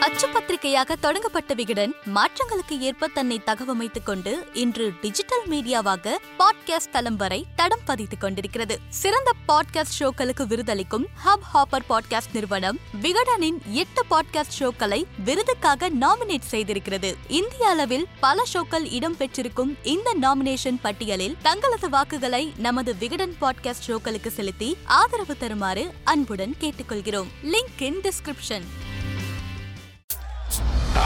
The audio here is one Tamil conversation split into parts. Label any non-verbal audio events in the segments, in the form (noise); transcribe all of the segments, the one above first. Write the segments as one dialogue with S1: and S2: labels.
S1: அச்சு பத்திரிகையாக தொடங்கப்பட்ட விகடன் மாற்றங்களுக்கு ஏற்ப தன்னை தகவமைத்துக் கொண்டு இன்று டிஜிட்டல் மீடியாவாக பாட்காஸ்ட் தளம் வரை தடம் பதித்துக் கொண்டிருக்கிறது. சிறந்த பாட்காஸ்ட் ஷோக்களுக்கு விருதளிக்கும் ஹப் ஹாப்பர் பாட்காஸ்ட் நிறுவனம் விகடனின் எட்டு பாட்காஸ்ட் ஷோக்களை விருதுக்காக நாமினேட் செய்திருக்கிறது. இந்திய அளவில் பல ஷோக்கள் இடம்பெற்றிருக்கும் இந்த நாமினேஷன் பட்டியலில் தங்களது வாக்குகளை நமது விகடன் பாட்காஸ்ட் ஷோக்களுக்கு செலுத்தி ஆதரவு தருமாறு அன்புடன் கேட்டுக்கொள்கிறோம். Link in description.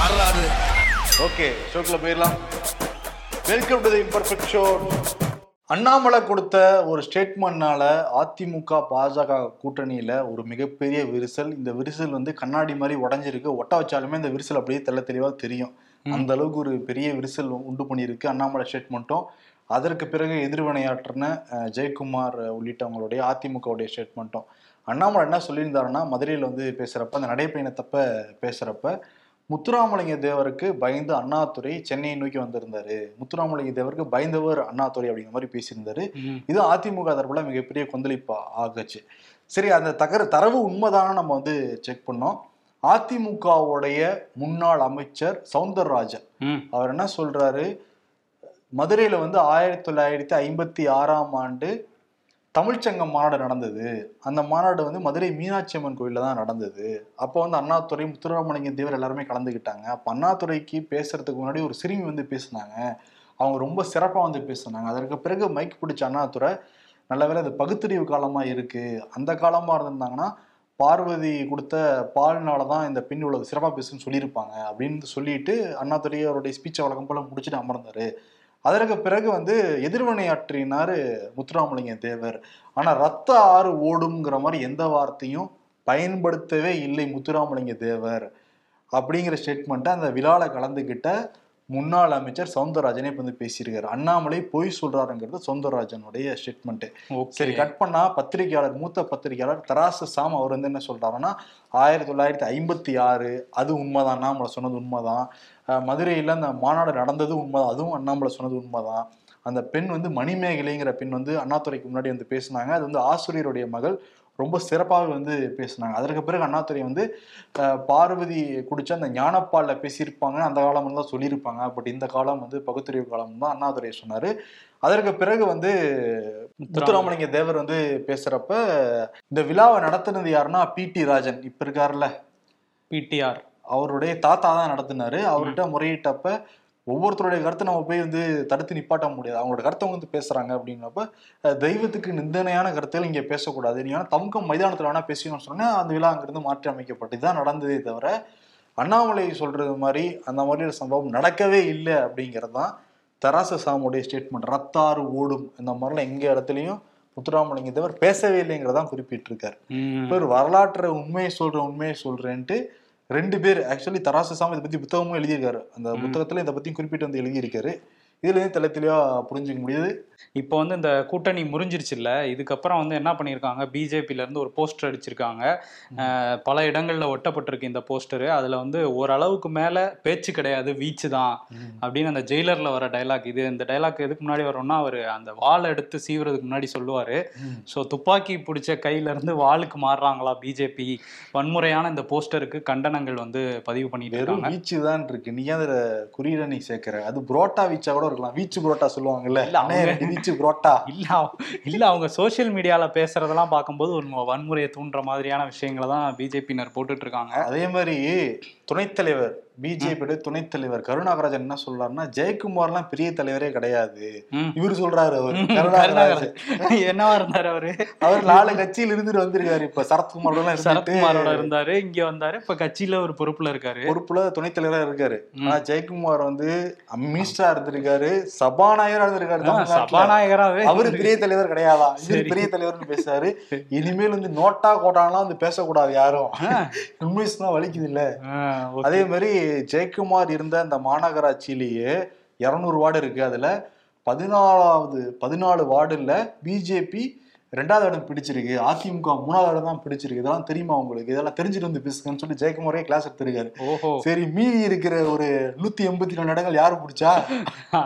S2: ஆறாது. ஓகே ஷோக்குள்ள போயிடலாம். Welcome to the imperfect show Annamalai கொடுத்த ஒரு ஸ்டேட்மெண்ட்னால அதிமுக பாஜக கூட்டணியில ஒரு மிகப்பெரிய விரிசல். இந்த விரிசல் வந்து கண்ணாடி மாதிரி உடஞ்சிருக்கு. ஒட்ட வச்சாலுமே இந்த விரிசல் அப்படியே தெள்ள தெளிவா தெரியும். அந்த அளவுக்கு ஒரு பெரிய விரிசல் உண்டு பண்ணியிருக்கு அண்ணாமலை ஸ்டேட்மெண்ட்டும் அதற்கு பிறகு எதிர்வினையாற்றின ஜெயக்குமார் உள்ளிட்டவங்களுடைய அதிமுகவுடைய ஸ்டேட்மெண்ட்டும் அண்ணாமலை என்ன சொல்லியிருந்தாருன்னா மதுரையில் வந்து பேசுறப்ப அந்த நடைப்பயணத்தப்ப பேசுறப்ப முத்துராமலிங்க தேவருக்கு பயந்து அண்ணாதுரை சென்னையை நோக்கி வந்திருந்தாரு. முத்துராமலிங்க தேவருக்கு பயந்தவர் அண்ணாதுரை அப்படிங்கிற மாதிரி பேசியிருந்தாரு. இது அதிமுக தரப்புல மிகப்பெரிய கொந்தளிப்பா ஆகுச்சு. சரி அந்த தகர தரவு உண்மைதான நம்ம வந்து செக் பண்ணோம். அதிமுகவுடைய முன்னாள் அமைச்சர் சவுந்தரராஜன். அவர் என்ன சொல்றாரு? மதுரையில வந்து ஆயிரத்தி தொள்ளாயிரத்தி ஐம்பத்தி ஆறாம் ஆண்டு தமிழ்ச்சங்கம் மாநாடு நடந்தது. அந்த மாநாடு வந்து மதுரை மீனாட்சி அம்மன் கோயிலில் தான் நடந்தது. அப்போ வந்து அண்ணாதுறை முத்துராமலிங்க தேவர் எல்லாருமே கலந்துக்கிட்டாங்க அப்போ அண்ணாதுறைக்கு பேசுறதுக்கு முன்னாடி ஒரு சிறுமி வந்து பேசினாங்க. அவங்க ரொம்ப சிறப்பாக வந்து பேசினாங்க. அதற்கு பிறகு மைக் பிடிச்ச அண்ணாதுரை நல்ல வேலை அது பகுத்தறிவு காலமாக இருக்குது அந்த காலமாக இருந்திருந்தாங்கன்னா பார்வதி கொடுத்த பாலினால தான் இந்த பெண் இவ்வளவு சிறப்பாக பேசுன்னு சொல்லியிருப்பாங்க அப்படின்னு சொல்லிட்டு அண்ணாதுறை அவருடைய ஸ்பீச்சை வழக்கம் போல முடிச்சுட்டு அமர்ந்தாரு. அதற்கு பிறகு வந்து எதிர்வினையாற்றினார் முத்துராமலிங்க தேவர். ஆனால் ரத்த ஆறு ஓடுங்கிற மாதிரி எந்த வார்த்தையும் பயன்படுத்தவே இல்லை முத்துராமலிங்க தேவர். அப்படிங்கிற ஸ்டேட்மெண்ட்டை அந்த விழாவில் கலந்துக்கிட்ட முன்னாள் அமைச்சர் சவுந்தரராஜனே இப்ப வந்து பேசியிருக்காரு. அண்ணாமலை பொய் சொல்றாருங்கிறது சவுந்தரராஜனுடைய ஸ்டேட்மெண்ட் சரி கட் பண்ணா பத்திரிகையாளர் மூத்த பத்திரிகையாளர் தராசு சாம் அவர் வந்து என்ன சொல்றாருன்னா ஆயிரத்தி தொள்ளாயிரத்தி ஐம்பத்தி ஆறு அது உண்மைதான். அண்ணாமலை சொன்னது உண்மைதான். மதுரையில அந்த மாநாடு நடந்தது உண்மைதான். அதுவும் அண்ணாமலை சொன்னது உண்மைதான். அந்த பெண் வந்து மணிமேகலைங்கிற பெண் வந்து அண்ணாதுரைக்கு முன்னாடி வந்து பேசினாங்க. அது வந்து ஆசிரியருடைய மகள் ரொம்ப சிறப்பாக வந்து பேசினாங்க. அதற்கு பிறகு அண்ணாதுரை வந்து பார்வதி குடிச்ச அந்த ஞானப்பால்ல பேசியிருப்பாங்க அந்த காலம் தான் சொல்லியிருப்பாங்க. பட் இந்த காலம் வந்து பகுத்தறிவு காலம் தான் அண்ணாதுரை சொன்னாரு. அதற்கு பிறகு வந்து முத்துராமலிங்க தேவர் வந்து பேசுறப்ப இந்த விழாவை நடத்துனது யாருன்னா பி டி ராஜன். இப்ப இருக்காருல்ல.
S3: பிடிஆர்
S2: அவருடைய தாத்தா தான் நடத்தினாரு. அவர்கிட்ட முறையிட்டப்ப ஒவ்வொருத்தருடைய கருத்தை நம்ம போய் வந்து தடுத்து நிப்பாட்ட முடியாது. அவங்களோட கருத்தை வந்து பேசுறாங்க அப்படிங்கிறப்ப தெய்வத்துக்கு நிந்தனையான கருத்துகள் இங்க பேசக்கூடாது. நீ வேணா தமுக்கம் மைதானத்துல வேணா பேசணும்னு சொன்னா அந்த விழா அங்கிருந்து மாற்றி அமைக்கப்பட்டு இதுதான் நடந்ததே தவிர அண்ணாமலை சொல்றது மாதிரி அந்த மாதிரி ஒரு சம்பவம் நடக்கவே இல்லை அப்படிங்கிறது தான் தராசு சாமுடைய ஸ்டேட்மெண்ட் ரத்தாறு ஓடும். இந்த மாதிரிலாம் எங்க இடத்துலயும் தேவர் பேசவே இல்லைங்கிறதான் குறிப்பிட்டிருக்காரு. இப்ப ஒரு வரலாற்றை உண்மையை சொல்றேன் உண்மையை சொல்றேன்ட்டு ரெண்டு பேர் ஆக்சுவலி தராசு சாமி இதை பத்தி புத்தகமும் எழுதியிருக்காரு. அந்த புத்தகத்துல இதை பத்தி குறிப்பிட்டு வந்து எழுதியிருக்காரு. இதுல இருந்து தெளி தெளிவா புரிஞ்சுக்க முடியுது?
S3: இப்போ வந்து இந்த கூட்டணி முறிஞ்சிருச்சுல்ல இதுக்கப்புறம் வந்து என்ன பண்ணியிருக்காங்க? பிஜேபியில இருந்து ஒரு போஸ்டர் அடிச்சிருக்காங்க. பல இடங்கள்ல ஒட்டப்பட்டிருக்கு இந்த போஸ்டரு. அதுல வந்து ஓரளவுக்கு மேல பேச்சு கிடையாது வீச்சு தான் அப்படின்னு அந்த ஜெயிலர்ல வர டைலாக் இது இந்த டைலாக் எதுக்கு முன்னாடி வரும்னா அவர் அந்த வாள் எடுத்து சீவுறதுக்கு முன்னாடி சொல்லுவாரு. ஸோ துப்பாக்கி பிடிச்ச கையில இருந்து வாளுக்கு மாறுறாங்களா பிஜேபி? வன்முறையான இந்த போஸ்டருக்கு கண்டனங்கள் வந்து பதிவு பண்ணிட்டு இருக்காங்க.
S2: வீச்சு தான் இருக்கு. நீ அதுல குறியீட நீ சேர்க்கிற? அது புரோட்டா வீச்சா கூட இருக்கலாம். வீச்சு புரோட்டா சொல்லுவாங்கல்ல. வீச்சு புரோட்டா.
S3: இல்ல இல்ல அவங்க சோஷியல் மீடியால பேசுறதெல்லாம் பார்க்கும்போது ஒரு வன்முறையை தூண்டுற மாதிரியான விஷயங்களை தான் பிஜேபியினர் போட்டுட்டு இருக்காங்க.
S2: அதே மாதிரி துணைத் தலைவர் பிஜேபியோட துணைத் தலைவர் கருணாகராஜன் என்ன சொல்றாருன்னா ஜெயக்குமார்லாம் பெரிய தலைவரே கிடையாது. இவரு சொல்றாரு அவர். கருணாகராஜன்.
S3: என்னவா இருந்தாரு அவரு?
S2: அவர் நாலு கட்சியில் இருந்துட்டு வந்திருக்காரு. இப்ப சரத்குமாரோட எல்லாம்
S3: சரத்குமாரோட இருந்தாரு இங்க வந்தாரு. இப்ப கட்சியில ஒரு பொறுப்புல இருக்காரு.
S2: பொறுப்புல துணைத் தலைவரா இருக்காரு. ஆனா ஜெயக்குமார் வந்து மினிஸ்டரா இருந்திருக்காரு. சபாநாயகரா இருந்திருக்காரு.
S3: சபாநாயகராவே.
S2: அவரு பெரிய தலைவர் கிடையாதா. பெரிய தலைவர்னு பேசுறாரு. இனிமேல் வந்து நோட்டா கோட்டாலாம் வந்து பேசக்கூடாது யாரும். இங்கிலீஷ் (laughs) தான் வலிக்குது இல்ல. அதே மாதிரி ஜெயக்குமார் இருந்த அந்த மாநகராட்சியிலேயே இருநூறு வார்டு இருக்கு. அதுல பதினாலாவது பதினாலு வார்டுல பிஜேபி ரெண்டாவது இடம் பிடிச்சிருக்கு. அதிமுக மூணாவது இடம் தான் பிடிச்சிருக்கு. இதெல்லாம் தெரியுமா உங்களுக்கு? இதெல்லாம் தெரிஞ்சுட்டு வந்து பேசுங்கன்னு சொல்லி ஜெயக்குமாரே கிளாஸ் எடுத்திருக்காரு.
S3: ஓஹோ.
S2: சரி மீதி இருக்கிற ஒரு நூத்தி எண்பத்தி ரெண்டு இடங்கள் யாரு பிடிச்சா?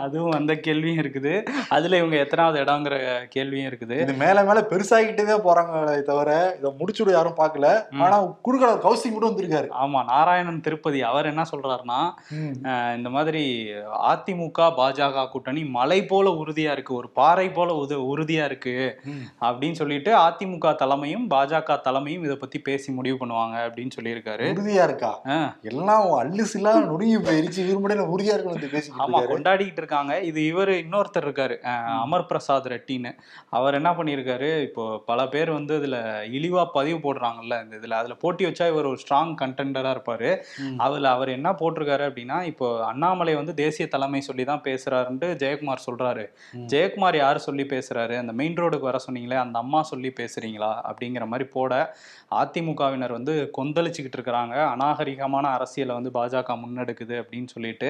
S3: அதுவும் அந்த கேள்வியும் இருக்குது. அதுல இவங்க எத்தனாவது இடங்கிற கேள்வியும் இருக்குது.
S2: இது மேல மேல பெருசாகிட்டே போறாங்களே தவிர இதை முடிச்சுட யாரும் பார்க்கல. ஆனா குறுக்கல கௌசிங் கூட வந்திருக்காரு.
S3: ஆமா நாராயணன் திருப்பதி. அவர் என்ன சொல்றாருன்னா இந்த மாதிரி அதிமுக பாஜக கூட்டணி மலை போல உறுதியா இருக்கு. ஒரு பாறை போல உது உறுதியா இருக்கு. அப்படின்னு சொல்லிட்டு அதிமுக தலைமையும் பாஜக தலைமையும் இதை பத்தி பேசி முடிவு பண்ணுவாங்க அப்படின்னு சொல்லியிருக்காரு.
S2: உறுதியா இருக்கா? எல்லாம் அள்ளுசிலா நொறுங்கி போயிருச்சு. இவர் மட்டும் உறுதியா இருக்கணும் பேசிக்கிட்டு
S3: ஆமா கொண்டாடிக்கிட்டு இருக்காங்க. இது இவர் இன்னொருத்தர் இருக்காரு அமர் பிரசாத் ரெட்டின்னு. அவர் என்ன பண்ணியிருக்காரு இப்போ பல பேர் வந்து இதுல இழிவா பதிவு போடுறாங்கல்ல இந்த இதுல. அதுல போட்டி வச்சா இவர் ஒரு ஸ்ட்ராங் கண்டெண்டரா இருப்பாரு. அதுல அவர் என்ன போட்டிருக்காரு அப்படின்னா இப்போ அண்ணாமலை வந்து தேசிய தலைமை சொல்லி தான் பேசுறாருன்ட்டு ஜெயக்குமார் சொல்றாரு. ஜெயக்குமார் யார் சொல்லி பேசுறாரு? அந்த மெயின் ரோடுக்கு வர சொன்னீங்களே அந்த அம்மா சொல்லி பேசுறீங்களா அப்படிங்கிற மாதிரி போட அதிமுகவினர் வந்து கொந்தளிச்சுக்கிட்டு இருக்கிறாங்க. அநாகரிகமான அரசியலை வந்து பாஜக முன்னெடுக்குது அப்படின்னு சொல்லிட்டு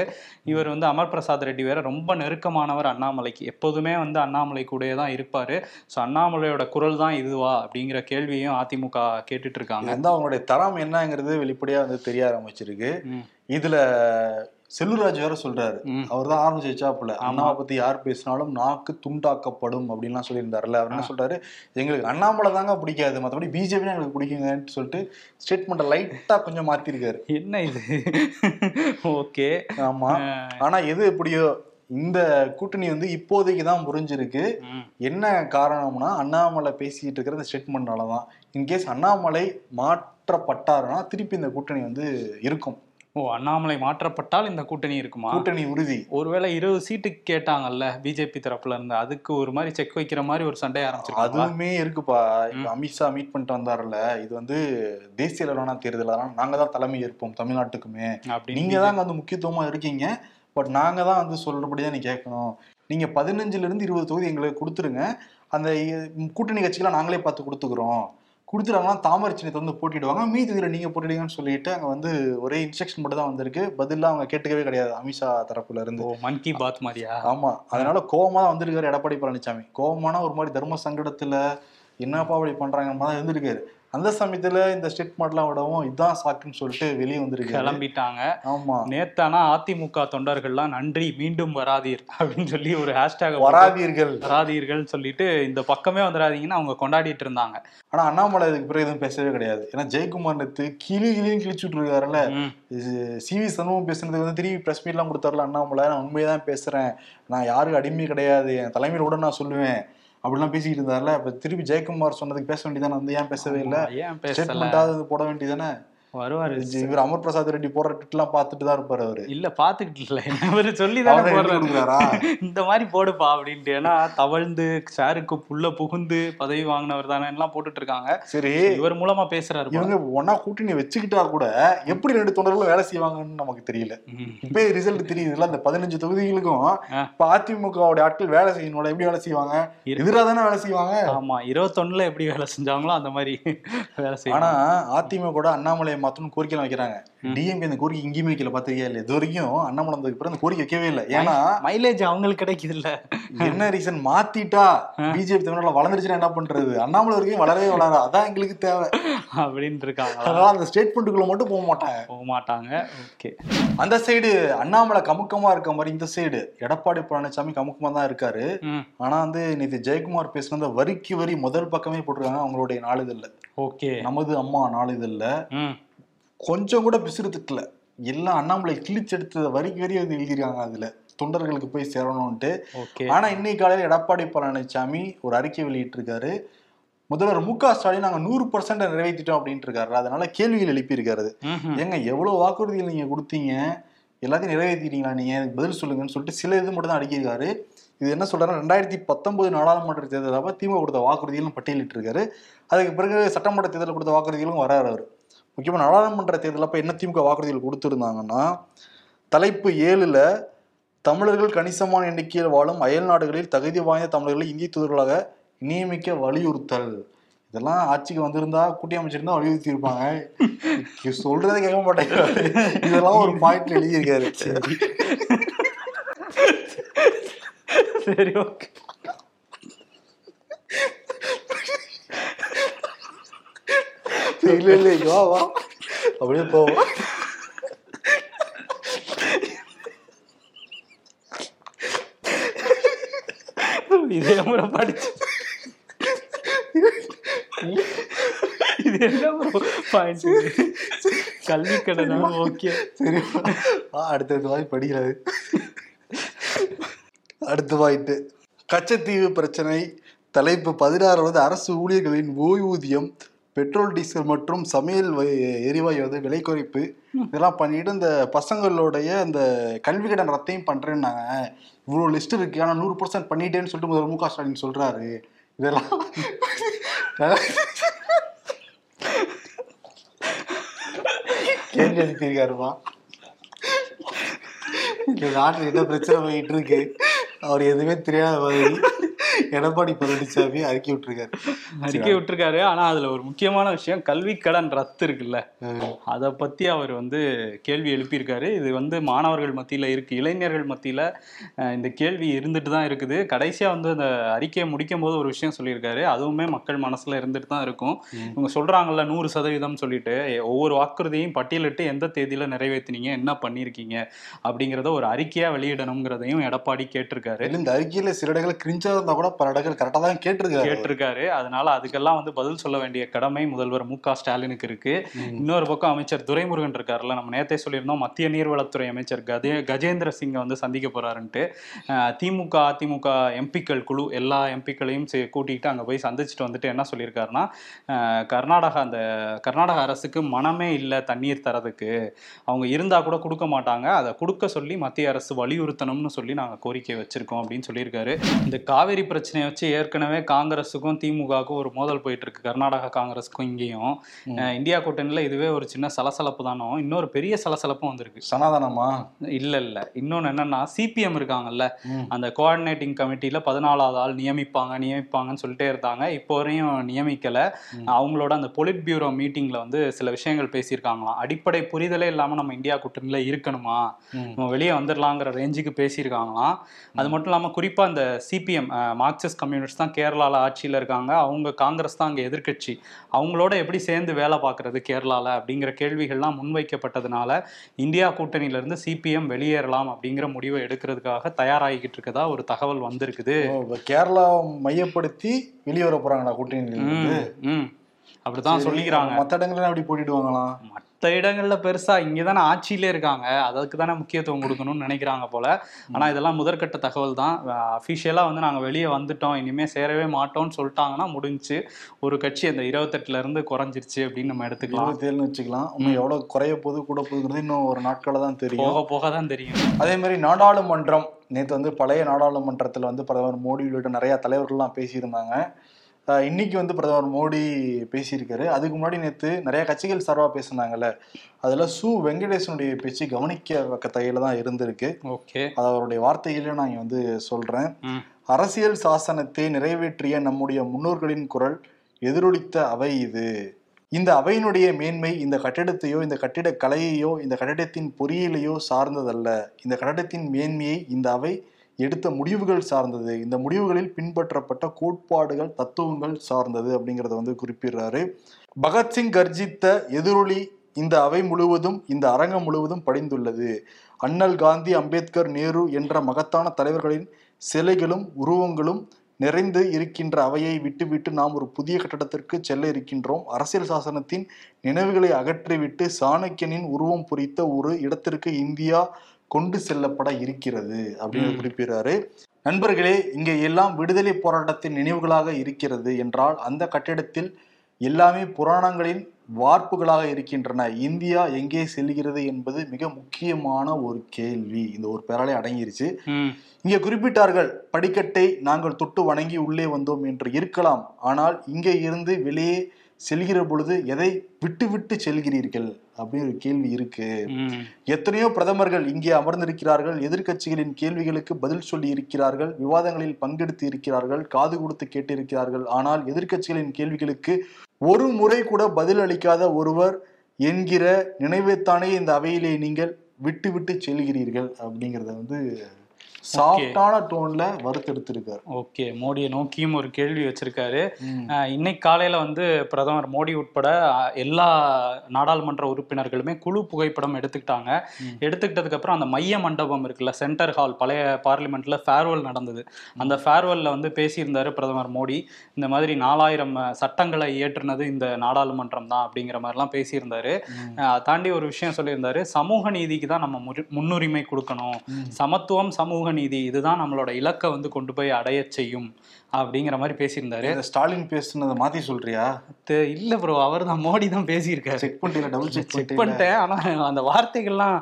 S3: இவர் வந்து அமர் பிரசாத் ரெட்டி வேற ரொம்ப நெருக்கமானவர் அண்ணாமலைக்கு. எப்போதுமே வந்து அண்ணாமலை கூடயே தான் இருப்பாரு. ஸோ அண்ணாமலையோட குரல் தான் இதுவா அப்படிங்கிற கேள்வியும் அதிமுக கேட்டுட்டு இருக்காங்க.
S2: அவங்களுடைய தரம் என்னங்கிறது வெளிப்படையா வந்து தெரிய ஆரம்பிச்சிருக்கு. இதுல செல்லூர்ராஜ் வேற சொல்றாரு. அவர் தான் ஆரம்பிச்சு வச்சாப்புல. அண்ணாவை பத்தி யார் பேசினாலும் நாக்கு துண்டாக்கப்படும் அப்படின்லாம் சொல்லியிருந்தாருல்ல. அவர் என்ன சொல்றாரு? எங்களுக்கு அண்ணாமலை தாங்க பிடிக்காது. மற்றபடி பிஜேபி எங்களுக்கு பிடிக்குங்கன்னு சொல்லிட்டு ஸ்டேட்மெண்ட்டை லைட்டா கொஞ்சம் மாத்திருக்காரு.
S3: என்ன இது? ஓகே.
S2: ஆமா. ஆனா எது எப்படியோ இந்த கூட்டணி வந்து இப்போதைக்கு தான் புரிஞ்சிருக்கு என்ன காரணம்னா அண்ணாமலை பேசிட்டு இருக்கிற இந்த ஸ்டேட்மெண்ட்னால தான் இன்கேஸ் அண்ணாமலை மாற்றப்பட்டாருன்னா திருப்பி இந்த கூட்டணி வந்து இருக்கும்.
S3: ஓ அண்ணாமலை மாற்றப்பட்டால் இந்த கூட்டணி இருக்குமா?
S2: கூட்டணி உறுதி.
S3: ஒருவேளை இருபது சீட்டு கேட்டாங்கல்ல பிஜேபி தரப்புல இருந்து அதுக்கு ஒரு மாதிரி செக் வைக்கிற மாதிரி ஒரு சண்டை ஆரம்பிச்சிருக்காங்க
S2: அதுவுமே இருக்குப்பா. இப்ப அமித்ஷா மீட் பண்ணிட்டு வந்தாருல்ல இது வந்து தேசிய அளவிலான தேர்தல். அதனால நாங்க தான் தலைமை ஏற்போம் தமிழ்நாட்டுக்குமே.
S3: அப்படின்னு
S2: நீங்க தான் வந்து முக்கியத்துவமா இருக்கீங்க. பட் நாங்க தான் வந்து சொல்றபடிதான் நீ கேட்கணும். நீங்க பதினஞ்சுல இருந்து இருபது தொகுதி எங்களுக்கு கொடுத்துருங்க. அந்த கூட்டணி கட்சிகளை நாங்களே பார்த்து கொடுத்துக்கிறோம். கொடுத்துட்டாங்கன்னா தாமரை சின்னத்தை வந்து போட்டிடுவாங்க. மீதி இதுல நீங்க போட்டிடுங்கன்னு சொல்லிட்டு அங்க வந்து ஒரே இன்ஸ்ட்ரக்ஷன் மட்டும் தான் வந்திருக்கு. பதிலா அவங்க கேட்டுக்கவே கிடையாது. அமித்ஷா தரப்புல இருந்து.
S3: ஓ மன் கி பாத் மாதிரியா?
S2: ஆமா. அதனால கோவமா தான் வந்திருக்காரு எடப்பாடி பழனிசாமி கோவமான ஒரு மாதிரி தர்ம சங்கடத்துல என்னப்பா அப்படி பண்றாங்க? மாதிரி இருந்திருக்காரு. அந்த சமயத்துல இந்த ஸ்டேட்மெண்ட்லாம் விடவும் இதுதான் சாக்குன்னு சொல்லிட்டு வெளியே வந்திருக்காரு.
S3: கிளம்பிட்டாங்க.
S2: ஆமா.
S3: நேத்தானா அதிமுக தொண்டர்கள்லாம் நன்றி மீண்டும் வராதீர் அப்படின்னு சொல்லி ஒரு ஹேஷ்டேக்
S2: வராதீர்கள்.
S3: வராதீர்கள் சொல்லிட்டு இந்த பக்கமே வந்துடாதீங்கன்னு அவங்க கொண்டாடிட்டு இருந்தாங்க.
S2: ஆனா அண்ணாமலை இதுக்கு பிறகு எதுவும் பேசவே கிடையாது. ஏன்னா ஜெயக்குமார் நேத்து கிளி கிளியும் கிழிச்சுட்டு இருக்காருல்ல. சி வி சண்முகம் பேசுனதுக்கு வந்து திரும்பி பிரஸ் மீட்லாம் கொடுத்தாருல அண்ணாமலை. நான் உண்மையை தான் பேசுறேன். நான் யாருக்கு அடிமை கிடையாது. என் தலைமையில கூட நான் சொல்லுவேன். அப்படிலாம் பேசிக்கிட்டு இருந்தாருல. அப்ப திருப்பி ஜெயக்குமார் சொன்னதுக்கு பேச வேண்டியதானே? வந்து ஏன் பேசவே இல்லை?
S3: ஏன்
S2: ஸ்டேட்மெண்ட்டாவது போட வேண்டியதானே?
S3: வருவாரு.
S2: இவர் அமர் பிரசாத் ரெட்டி போடுற ட்விட்லாம் பார்த்துட்டு தான் இருப்பாரு அவரு.
S3: இல்ல பாத்துக்கிட்டு இல்ல. இவரு சொல்லி தானே போடுறாரு. இந்த மாதிரி போடுப்பா அப்படின்ட்டு. ஏன்னா தவழ்ந்து சாருக்கு புள்ள புகுந்து பதவி வாங்கினவர் தானே எல்லாம் போட்டுட்டு இருக்காங்க.
S2: சரி.
S3: இவர் மூலமா பேசுறாரு.
S2: இவங்க ஒன்னா கூட்டணி வச்சுக்கிட்டா கூட எப்படி ரெண்டு தொண்டர்களும் வேலை செய்வாங்கன்னு நமக்கு தெரியல. இப்ப ரிசல்ட் தெரியுதுல்ல அந்த பதினஞ்சு தொகுதிகளுக்கும். இப்ப அதிமுகவுடைய ஆட்கள் வேலை செய்யணும்ல எப்படி வேலை செய்வாங்க? எதிராக தானே வேலை செய்வாங்க?
S3: ஆமா இருபத்தொன்னுல எப்படி வேலை செஞ்சாங்களோ அந்த மாதிரி வேலை
S2: ஆனா
S3: செய்யணும்
S2: அதிமுக கூட அண்ணாமலையை மாத்தணும் கோரிக்கை வைக்கிறாங்க டிஎம்கே இந்த கோரிக்கை எங்கேயுமே வைக்கல பாத்திரிக்கா இல்ல இது வரைக்கும் அண்ணாமலை வந்ததுக்கு பிறகு அந்த கோரிக்கை வைக்கவே இல்லை. ஏன்னா
S3: மைலேஜ் அவங்களுக்கு கிடைக்குது இல்ல
S2: என்ன ரீசன் மாத்திட்டா பிஜேபி தமிழ்நாட்டுல வளர்ந்துருச்சுன்னா என்ன பண்றது? அண்ணாமலை வரைக்கும் வளரவே வளர. அதான் எங்களுக்கு தேவை.
S3: அப்படின்னு இருக்காங்க
S2: அதனால அந்த ஸ்டேட்மெண்ட்டுக்குள்ள மட்டும் போக மாட்டாங்க.
S3: போக மாட்டாங்க. ஓகே
S2: அந்த சைடு அண்ணாமலை கமுக்கமா இருக்க மாதிரி இந்த சைடு எடப்பாடி பழனிசாமி கமுக்கமா தான் இருக்காரு. ஆனா வந்து நேற்று ஜெயக்குமார் பேசுன அந்த வரிக்கு வரி முதல் பக்கமே போட்டிருக்காங்க அவங்களுடைய நாளிதழ்ல.
S3: ஓகே
S2: நமது அம்மா நாளிதழ்ல. கொஞ்சம் கூட பிசுறு திட்டல எல்லாம் அண்ணாமலை கிழிச்செடுத்த வரிக்கு வரி வந்து எழுதியிருக்காங்க அதுல. தொண்டர்களுக்கு போய் சேரணும்ட்டு ஆனா இன்னைக்கு காலையில எடப்பாடி பழனிசாமி ஒரு அறிக்கை வெளியிட்டிருக்காரு. முதல்வர் மு க ஸ்டாலின் நாங்க நூறு பர்சன்ட் நிறைவேற்றிட்டோம் அப்படின்ட்டு இருக்காரு அதனால கேள்விகள் எழுப்பியிருக்காரு. ஏங்க எவ்வளவு வாக்குறுதிகள் நீங்க கொடுத்தீங்க? எல்லாத்தையும் நிறைவேற்றிட்டீங்களா நீங்க? எனக்கு பதில் சொல்லுங்கன்னு சொல்லிட்டு சில இது மட்டும் தான் அடிக்கிருக்காரு இது என்ன சொல்றாரு ரெண்டாயிரத்தி பத்தொன்பது நாடாளுமன்ற தேர்தல் அப்ப திமுக கொடுத்த வாக்குறுதிகளும் பட்டியலிட்டு இருக்காரு அதுக்கு பிறகு சட்டமன்ற தேர்தலில் கொடுத்த வாக்குறுதிகளும் வராரு அவர். முக்கியமாக நாடாளுமன்ற தேர்தல் அப்போ என்ன திமுக வாக்குறுதிகள் கொடுத்துருந்தாங்கன்னா தலைப்பு ஏழில் தமிழர்கள் கணிசமான எண்ணிக்கையில் வாழும் அயல் நாடுகளில் தகுதி வாய்ந்த தமிழர்களை இந்திய தூதர்களாக நியமிக்க வலியுறுத்தல். இதெல்லாம் ஆட்சிக்கு வந்திருந்தா கூட்டி அமைச்சிருந்தா வலியுறுத்தி இருப்பாங்க சொல்றதே கேட்க மாட்டேங்க. இதெல்லாம் ஒரு பாயிண்ட் எழுதியிருக்காரு.
S3: சரி ஓகே.
S2: இல்ல இல்ல வா வா அப்படியே போவோம்
S3: இதே முறை படிச்சு இது என்ன பாயிண்ட் கல்வி கடனா ஓகே
S2: சரி அடுத்தது வாய் படிக்கிறது அடுத்து வாயிட்டு கச்சத்தீவு பிரச்சனை தலைப்பு பதினாறாவது அரசு ஊழியர்களின் ஓய்வூதியம் பெட்ரோல் டீசல் மற்றும் சமையல் எரிவாயு வந்து விலை குறைப்பு இதெல்லாம் பண்ணிட்டு இந்த பசங்களுடைய அந்த கல்வி கடன் ரத்தையும் பண்றேன்னாங்க. இவ்வளோ லிஸ்ட் இருக்கு. ஆனால் நூறு பர்சன்ட் பண்ணிட்டேன்னு சொல்லிட்டு முதல்வர் மு க ஸ்டாலின் சொல்றாரு. இதெல்லாம் கேள்வி எழுப்பியிருக்காருமா? இந்த நாட்டில் என்ன பிரச்சனை போயிட்டு இருக்கு? அவர் எதுவுமே தெரியாத மாதிரி எடப்பாடி பழனிசாமி அறிக்கை விட்டுருக்காரு.
S3: அறிக்கை விட்டுருக்காரு. ஆனா அதுல ஒரு முக்கியமான விஷயம் கல்வி கடன் ரத்து இருக்குல்ல. அதை பத்தி அவர் வந்து கேள்வி எழுப்பியிருக்காரு. இது வந்து மாணவர்கள் மத்தியில இருக்கு. இளைஞர்கள் மத்தியில இந்த கேள்வி இருந்துட்டு தான் இருக்குது. கடைசியா வந்து அந்த அறிக்கையை முடிக்கும் போது ஒரு விஷயம் சொல்லியிருக்காரு. அதுவுமே மக்கள் மனசுல இருந்துட்டு தான் இருக்கும். இவங்க சொல்றாங்கல்ல நூறு சதவீதம் சொல்லிட்டு ஒவ்வொரு வாக்குறுதியையும் பட்டியலிட்டு எந்த தேதியில நிறைவேற்றினீங்க என்ன பண்ணியிருக்கீங்க அப்படிங்கிறத ஒரு அறிக்கையா வெளியிடணுங்கிறதையும் எடப்பாடி கேட்டிருக்காரு.
S2: இந்த அறிக்கையில சில இடங்கள் கிரிஞ்சா இருந்தா கூட பல இடங்கள் கரெக்டா தான் கேட்டிருக்காரு.
S3: கேட்டிருக்காரு. அதனால அதுக்கெல்லாம் வந்து பதில் சொல்ல வேண்டிய கடமை முதல்வர் மு க ஸ்டாலினுக்கு இருக்கு. இன்னொரு பக்கம் அமைச்சர் துரைமுருகன் இருக்காருல்ல நம்ம நேத்தே சொல்லியிருந்தோம் மத்திய நீர்வளத்துறை அமைச்சர் கஜே கஜேந்திர சிங்கை வந்து சந்திக்க போறாருன்ட்டு. திமுக அதிமுக எம்பிக்கள் குழு எல்லா எம்பிக்களையும் கூட்டிகிட்டு அங்க போய் சந்திச்சுட்டு வந்துட்டு என்ன சொல்லியிருக்காருன்னா கர்நாடகா அந்த கர்நாடக அரசுக்கு மனமே இல்லை தண்ணீர் தரதுக்கு. அவங்க இருந்தா கூட கொடுக்க மாட்டாங்க. அதை கொடுக்க சொல்லி மத்திய அரசு வலியுறுத்தணும்னு சொல்லி நாங்க கோரிக்கை வச்சிருக்கோம் அப்படின்னு சொல்லியிருக்காரு. இந்த காவிரி பிரச்சனையை வச்சு ஏற்கனவே காங்கிரஸுக்கும் திமுகவுக்கும் ஒரு மோதல் போயிட்டு இருக்கு கர்நாடகா காங்கிரஸுக்கும் இங்கேயும். இந்தியா கூட்டணியில இதுவே ஒரு சின்ன சலசலப்பு தானோ? இன்னொரு பெரிய சலசலப்பும் வந்திருக்கு.
S2: சனாதனமா?
S3: இல்ல இல்ல. இன்னொன்னு என்னன்னா சிபிஎம் இருக்காங்கல்ல. அந்த கோஆர்டினேட்டிங் கமிட்டியில பதினாலாவது ஆள் நியமிப்பாங்க நியமிப்பாங்கன்னு சொல்லிட்டே இருந்தாங்க. இப்போ வரையும் நியமிக்கல. அவங்களோட அந்த பொலிட் பியூரோ மீட்டிங்ல வந்து சில விஷயங்கள் பேசியிருக்காங்களாம். அடிப்படை புரிதலே இல்லாம நம்ம இந்தியா கூட்டணியில இருக்கணுமா. நம்ம வெளியே வந்துடலாங்கிற ரேஞ்சுக்கு பேசியிருக்காங்களாம். அது மட்டும் இல்லாமல் குறிப்பாக அந்த சிபிஎம் மார்க்சிஸ்ட் கம்யூனிஸ்ட் தான் கேரளாவில் ஆட்சியில் இருக்காங்க. அவங்க காங்கிரஸ் தான் அங்கே எதிர்க்கட்சி. அவங்களோட எப்படி சேர்ந்து வேலை பார்க்கறது கேரளாவில் அப்படிங்கிற கேள்விகள்லாம் முன்வைக்கப்பட்டதுனால இந்தியா கூட்டணியிலேருந்து சிபிஎம் வெளியேறலாம் அப்படிங்கிற முடிவை எடுக்கிறதுக்காக தயாராகிக்கிட்டு இருக்கதா ஒரு தகவல் வந்திருக்குது.
S2: ஓ, இப்ப கேரளா மையப்படுத்தி வெளியே வர போறாங்களா கூட்டணியில
S3: அப்படிதான் சொல்லிக்கிறாங்க.
S2: மத்த இடங்கள்ல அப்படி போட்டிடுவாங்களாம்?
S3: மற்ற இடங்கள்ல பெருசா இங்கே தானே ஆட்சியிலே இருக்காங்க. அதுக்கு தானே முக்கியத்துவம் கொடுக்கணும்னு நினைக்கிறாங்க போல. ஆனா இதெல்லாம் முதற்கட்ட தகவல் தான் அஃபிஷியலா வந்து நாங்க வெளியே வந்துட்டோம். இனிமே சேரவே மாட்டோம்னு சொல்லிட்டாங்கன்னா முடிஞ்சுச்சு ஒரு கட்சி அந்த இருபத்தெட்டுல இருந்து குறைஞ்சிருச்சு அப்படின்னு நம்ம எடுத்துக்கலாம்.
S2: இருபத்தி ஏழுன்னு வச்சுக்கலாம் இன்னும் எவ்வளவு குறைய போகுது கூட போகுதுங்கிறது இன்னும் ஒரு நாட்கள தான் தெரியும்.
S3: போக போக தான் தெரியும்.
S2: அதே மாதிரி நாடாளுமன்றம். நேற்று வந்து பழைய நாடாளுமன்றத்தில் வந்து பிரதமர் மோடி உள்ளிட்ட நிறைய தலைவர்கள்லாம் பேசியிருந்தாங்க. இன்னைக்கு வந்து பிரதமர் மோடி பேசியிருக்காரு. அதுக்கு முன்னாடி நேற்று நிறைய கட்சிகள் சார்பாக பேசுனாங்கல்ல. அதில் சு வெங்கடேசனுடைய பேச்சு கவனிக்க தகையில தான் இருந்திருக்கு.
S3: ஓகே.
S2: அது அவருடைய வார்த்தையில நான் இங்க வந்து சொல்றேன்.
S3: ம்.
S2: அரசியல் சாசனத்தை நிறைவேற்றிய நம்முடைய முன்னோர்களின் குரல் எதிரொலித்த அவை இது. இந்த அவையினுடைய மேன்மை இந்த கட்டிடத்தையோ இந்த கட்டிட கலையையோ இந்த கட்டிடத்தின் பொறியியலையோ சார்ந்ததல்ல. இந்த கட்டிடத்தின் மேன்மையை இந்த அவை எடுத்த முடிவுகள் சார்ந்தது. இந்த முடிவுகளில் பின்பற்றப்பட்ட கோட்பாடுகள் தத்துவங்கள் சார்ந்தது அப்படிங்கிறத வந்து குறிப்பிடுறாரு. பகத்சிங் கர்ஜித்த எதிரொலி இந்த அவை முழுவதும் இந்த அரங்கம் முழுவதும் படிந்துள்ளது. அண்ணல் காந்தி அம்பேத்கர் நேரு என்ற மகத்தான தலைவர்களின் சிலைகளும் உருவங்களும் நிறைந்து இருக்கின்ற அவையை விட்டுவிட்டு நாம் ஒரு புதிய கட்டடத்திற்கு செல்ல இருக்கின்றோம். அரசியல் சாசனத்தின் நினைவுகளை அகற்றிவிட்டு சாணக்கியனின் உருவம் பொறித்த ஒரு இடத்திற்கு இந்தியா கொண்டு செல்லப்பட இருக்கிறது அப்படின்னு. குறிப்பிடுறாரு. நண்பர்களே இங்கே எல்லாம் விடுதலை போராட்டத்தின் நினைவுகளாக இருக்கிறது என்றால் அந்த கட்டிடத்தில் எல்லாமே புராணங்களின் வார்ப்புகளாக இருக்கின்றன. இந்தியா எங்கே செல்கிறது என்பது மிக முக்கியமான ஒரு கேள்வி. இந்த ஒரு பேராலே அடங்கிருச்சு. இங்கே குறிப்பிட்டார்கள் படிக்கட்டை நாங்கள் தொட்டு வணங்கி உள்ளே வந்தோம் என்று இருக்கலாம். ஆனால் இங்கே இருந்து வெளியே செல்கிற பொழுது எதை விட்டு விட்டு செல்கிறீர்கள்? அப்படின்னு ஒரு கேள்வி இருக்கு. எத்தனையோ பிரதமர்கள் இங்கே அமர்ந்திருக்கிறார்கள். எதிர்க்கட்சிகளின் கேள்விகளுக்கு பதில் சொல்லி இருக்கிறார்கள். விவாதங்களில் பங்கெடுத்து இருக்கிறார்கள். காது கொடுத்து கேட்டிருக்கிறார்கள். ஆனால் எதிர்க்கட்சிகளின் கேள்விகளுக்கு ஒரு முறை கூட பதில் அளிக்காத ஒருவர் என்கிற நினைவைத்தானே இந்த அவையிலே நீங்கள் விட்டு விட்டு செல்கிறீர்கள் அப்படிங்கிறத வந்து சாஃப்டான டோன்ல வறுத்தெடுத்திருக்காரு.
S3: ஓகே மோடியை நோக்கியும் ஒரு கேள்வி வச்சிருக்காரு. இன்னைக்கு காலையில வந்து பிரதமர் மோடி உட்பட எல்லா நாடாளுமன்ற உறுப்பினர்களுமே குழு புகைப்படம் எடுத்துக்கிட்டாங்க. எடுத்துக்கிட்டதுக்கு அப்புறம் அந்த மைய மண்டபம் இருக்குல்ல சென்டர் ஹால் பழைய பார்லிமெண்ட்ல ஃபேர்வெல் நடந்தது. அந்த ஃபேர்வெல்ல வந்து பேசியிருந்தாரு பிரதமர் மோடி. இந்த மாதிரி நாலாயிரம் சட்டங்களை இயற்றுனது இந்த நாடாளுமன்றம் தான் அப்படிங்கிற மாதிரிலாம் பேசியிருந்தாரு. தாண்டி ஒரு விஷயம் சொல்லியிருந்தாரு சமூக நீதிக்கு தான் நம்ம முன்னுரிமை கொடுக்கணும். சமத்துவம் சமூக நீதி இதுதான் நம்மளோட இலக்கை வந்து கொண்டு போய் அடைய செய்யும். அப்படிங்கிற மாதிரி பேசியிருந்தாரு.
S2: ஸ்டாலின் பேசுனதை மாத்தி சொல்றியா?
S3: இல்ல ப்ரோ அவர் தான் மோடி தான் பேசியிருக்காரு.
S2: செக் பண்ணிட்டீங்களா? டபுள் செக்
S3: செக் பண்ணிட்டேன். ஆனா அந்த வார்த்தைகள்லாம்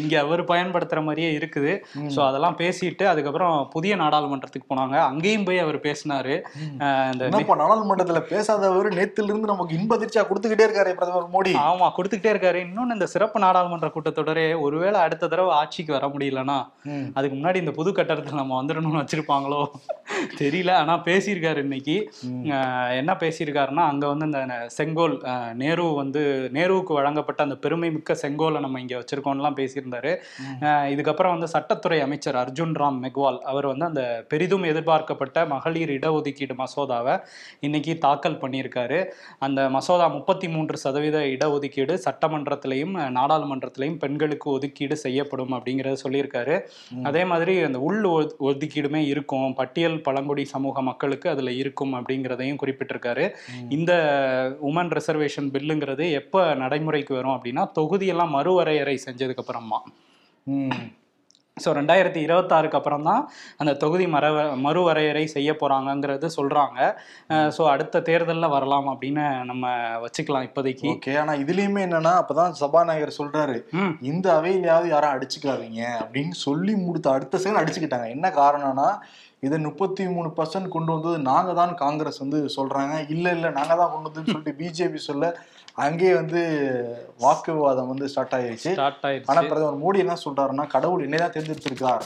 S3: இங்க அவர் பயன்படுத்துற மாதிரியே இருக்குது. சோ அதெல்லாம் பேசிட்டு அதுக்கப்புறம் புதிய நாடாளுமன்றத்துக்கு போனாங்க. அங்கேயும் போய் அவர் பேசினாரு. இந்த
S2: நாடாளுமன்றத்துல பேசாதவர் நேத்துல இருந்து நமக்கு இன்ப அதிர்ச்சியா கொடுத்துக்கிட்டே இருக்காரு பிரதமர் மோடி.
S3: ஆமா கொடுத்துக்கிட்டே இருக்காரு. இன்னொன்னு இந்த சிறப்பு நாடாளுமன்ற கூட்டத்தொடரே ஒருவேளை அடுத்த தடவை ஆட்சிக்கு வர முடியலன்னா. அதுக்கு முன்னாடி இந்த புது கட்டடத்துல நம்ம வந்துடணும்னு வச்சிருப்பாங்களோ? தெரியல. ஆனா பேசியிருக்காரு இன்னைக்கு. என்ன பேசியிருக்காருன்னா அங்க வந்து இந்த செங்கோல் நேரு வந்து நேருவுக்கு வழங்கப்பட்ட அந்த பெருமை மிக்க செங்கோலை நம்ம இங்க வச்சிருக்கோம்லாம் பேசியிருந்தாரு. இதுக்கப்புறம் வந்து சட்டத்துறை அமைச்சர் அர்ஜுன் ராம் மெக்வால் அவர் வந்து அந்த பெரிதும் எதிர்பார்க்கப்பட்ட மகளிர் இடஒதுக்கீடு மசோதாவை இன்னைக்கு தாக்கல் பண்ணியிருக்காரு. அந்த மசோதா முப்பத்தி மூன்று சதவீத இடஒதுக்கீடு சட்டமன்றத்திலையும் நாடாளுமன்றத்திலையும் பெண்களுக்கு ஒதுக்கீடு செய்யப்படும் அப்படிங்கறத சொல்லியிருக்காரு. அதே மாதிரி அந்த உள் ஒது- ஒதுக்கீடுமே இருக்கும். பட்டியல் பழங்குடி சமூக மக்களுக்கு அதுல இருக்கும் அப்படிங்கிறதையும் குறிப்பிட்டிருக்காரு. இந்த உமன் ரிசர்வேஷன் பில்லுங்கிறது எப்ப நடைமுறைக்கு வரும் அப்படின்னா தொகுதியெல்லாம் மறுவரையறை செஞ்சதுக்கு அப்புறமா.
S2: ம்.
S3: ஸோ ரெண்டாயிரத்தி இருபத்தாறுக்கு அப்புறம் தான் அந்த தொகுதி மரவ மறுவரையறை செய்ய போறாங்கங்கிறது சொல்றாங்க. ஸோ அடுத்த தேர்தலில் வரலாம் அப்படின்னு நம்ம வச்சுக்கலாம் இப்போதைக்கு.
S2: ஓகே ஆனா இதுலயுமே என்னன்னா அப்பதான் சபாநாயகர் சொல்றாரு
S3: ம்.
S2: இந்த அவையிலையாவது யாரும் அடிச்சுக்காதீங்க அப்படின்னு சொல்லி முடித்த அடுத்த செகண்ட் அடிச்சுக்கிட்டாங்க. என்ன காரணம்னா இதை முப்பத்தி மூணு பர்சன்ட் கொண்டு வந்தது நாங்க தான் காங்கிரஸ் வந்து சொல்றாங்க. இல்ல இல்ல நாங்க தான் கொண்டு வந்ததுன்னு சொல்லிட்டு பிஜேபி சொல்ல அங்கேயே வந்து வாக்கு விவாதம் வந்து ஸ்டார்ட் ஆயிருச்சு.
S3: ஸ்டார்ட்
S2: ஆனா
S3: ஆயிடுச்சு
S2: பிரதமர் மோடி என்ன சொல்றாருன்னா கடவுள் என்னதான் தேர்ந்தெடுத்திருக்கார்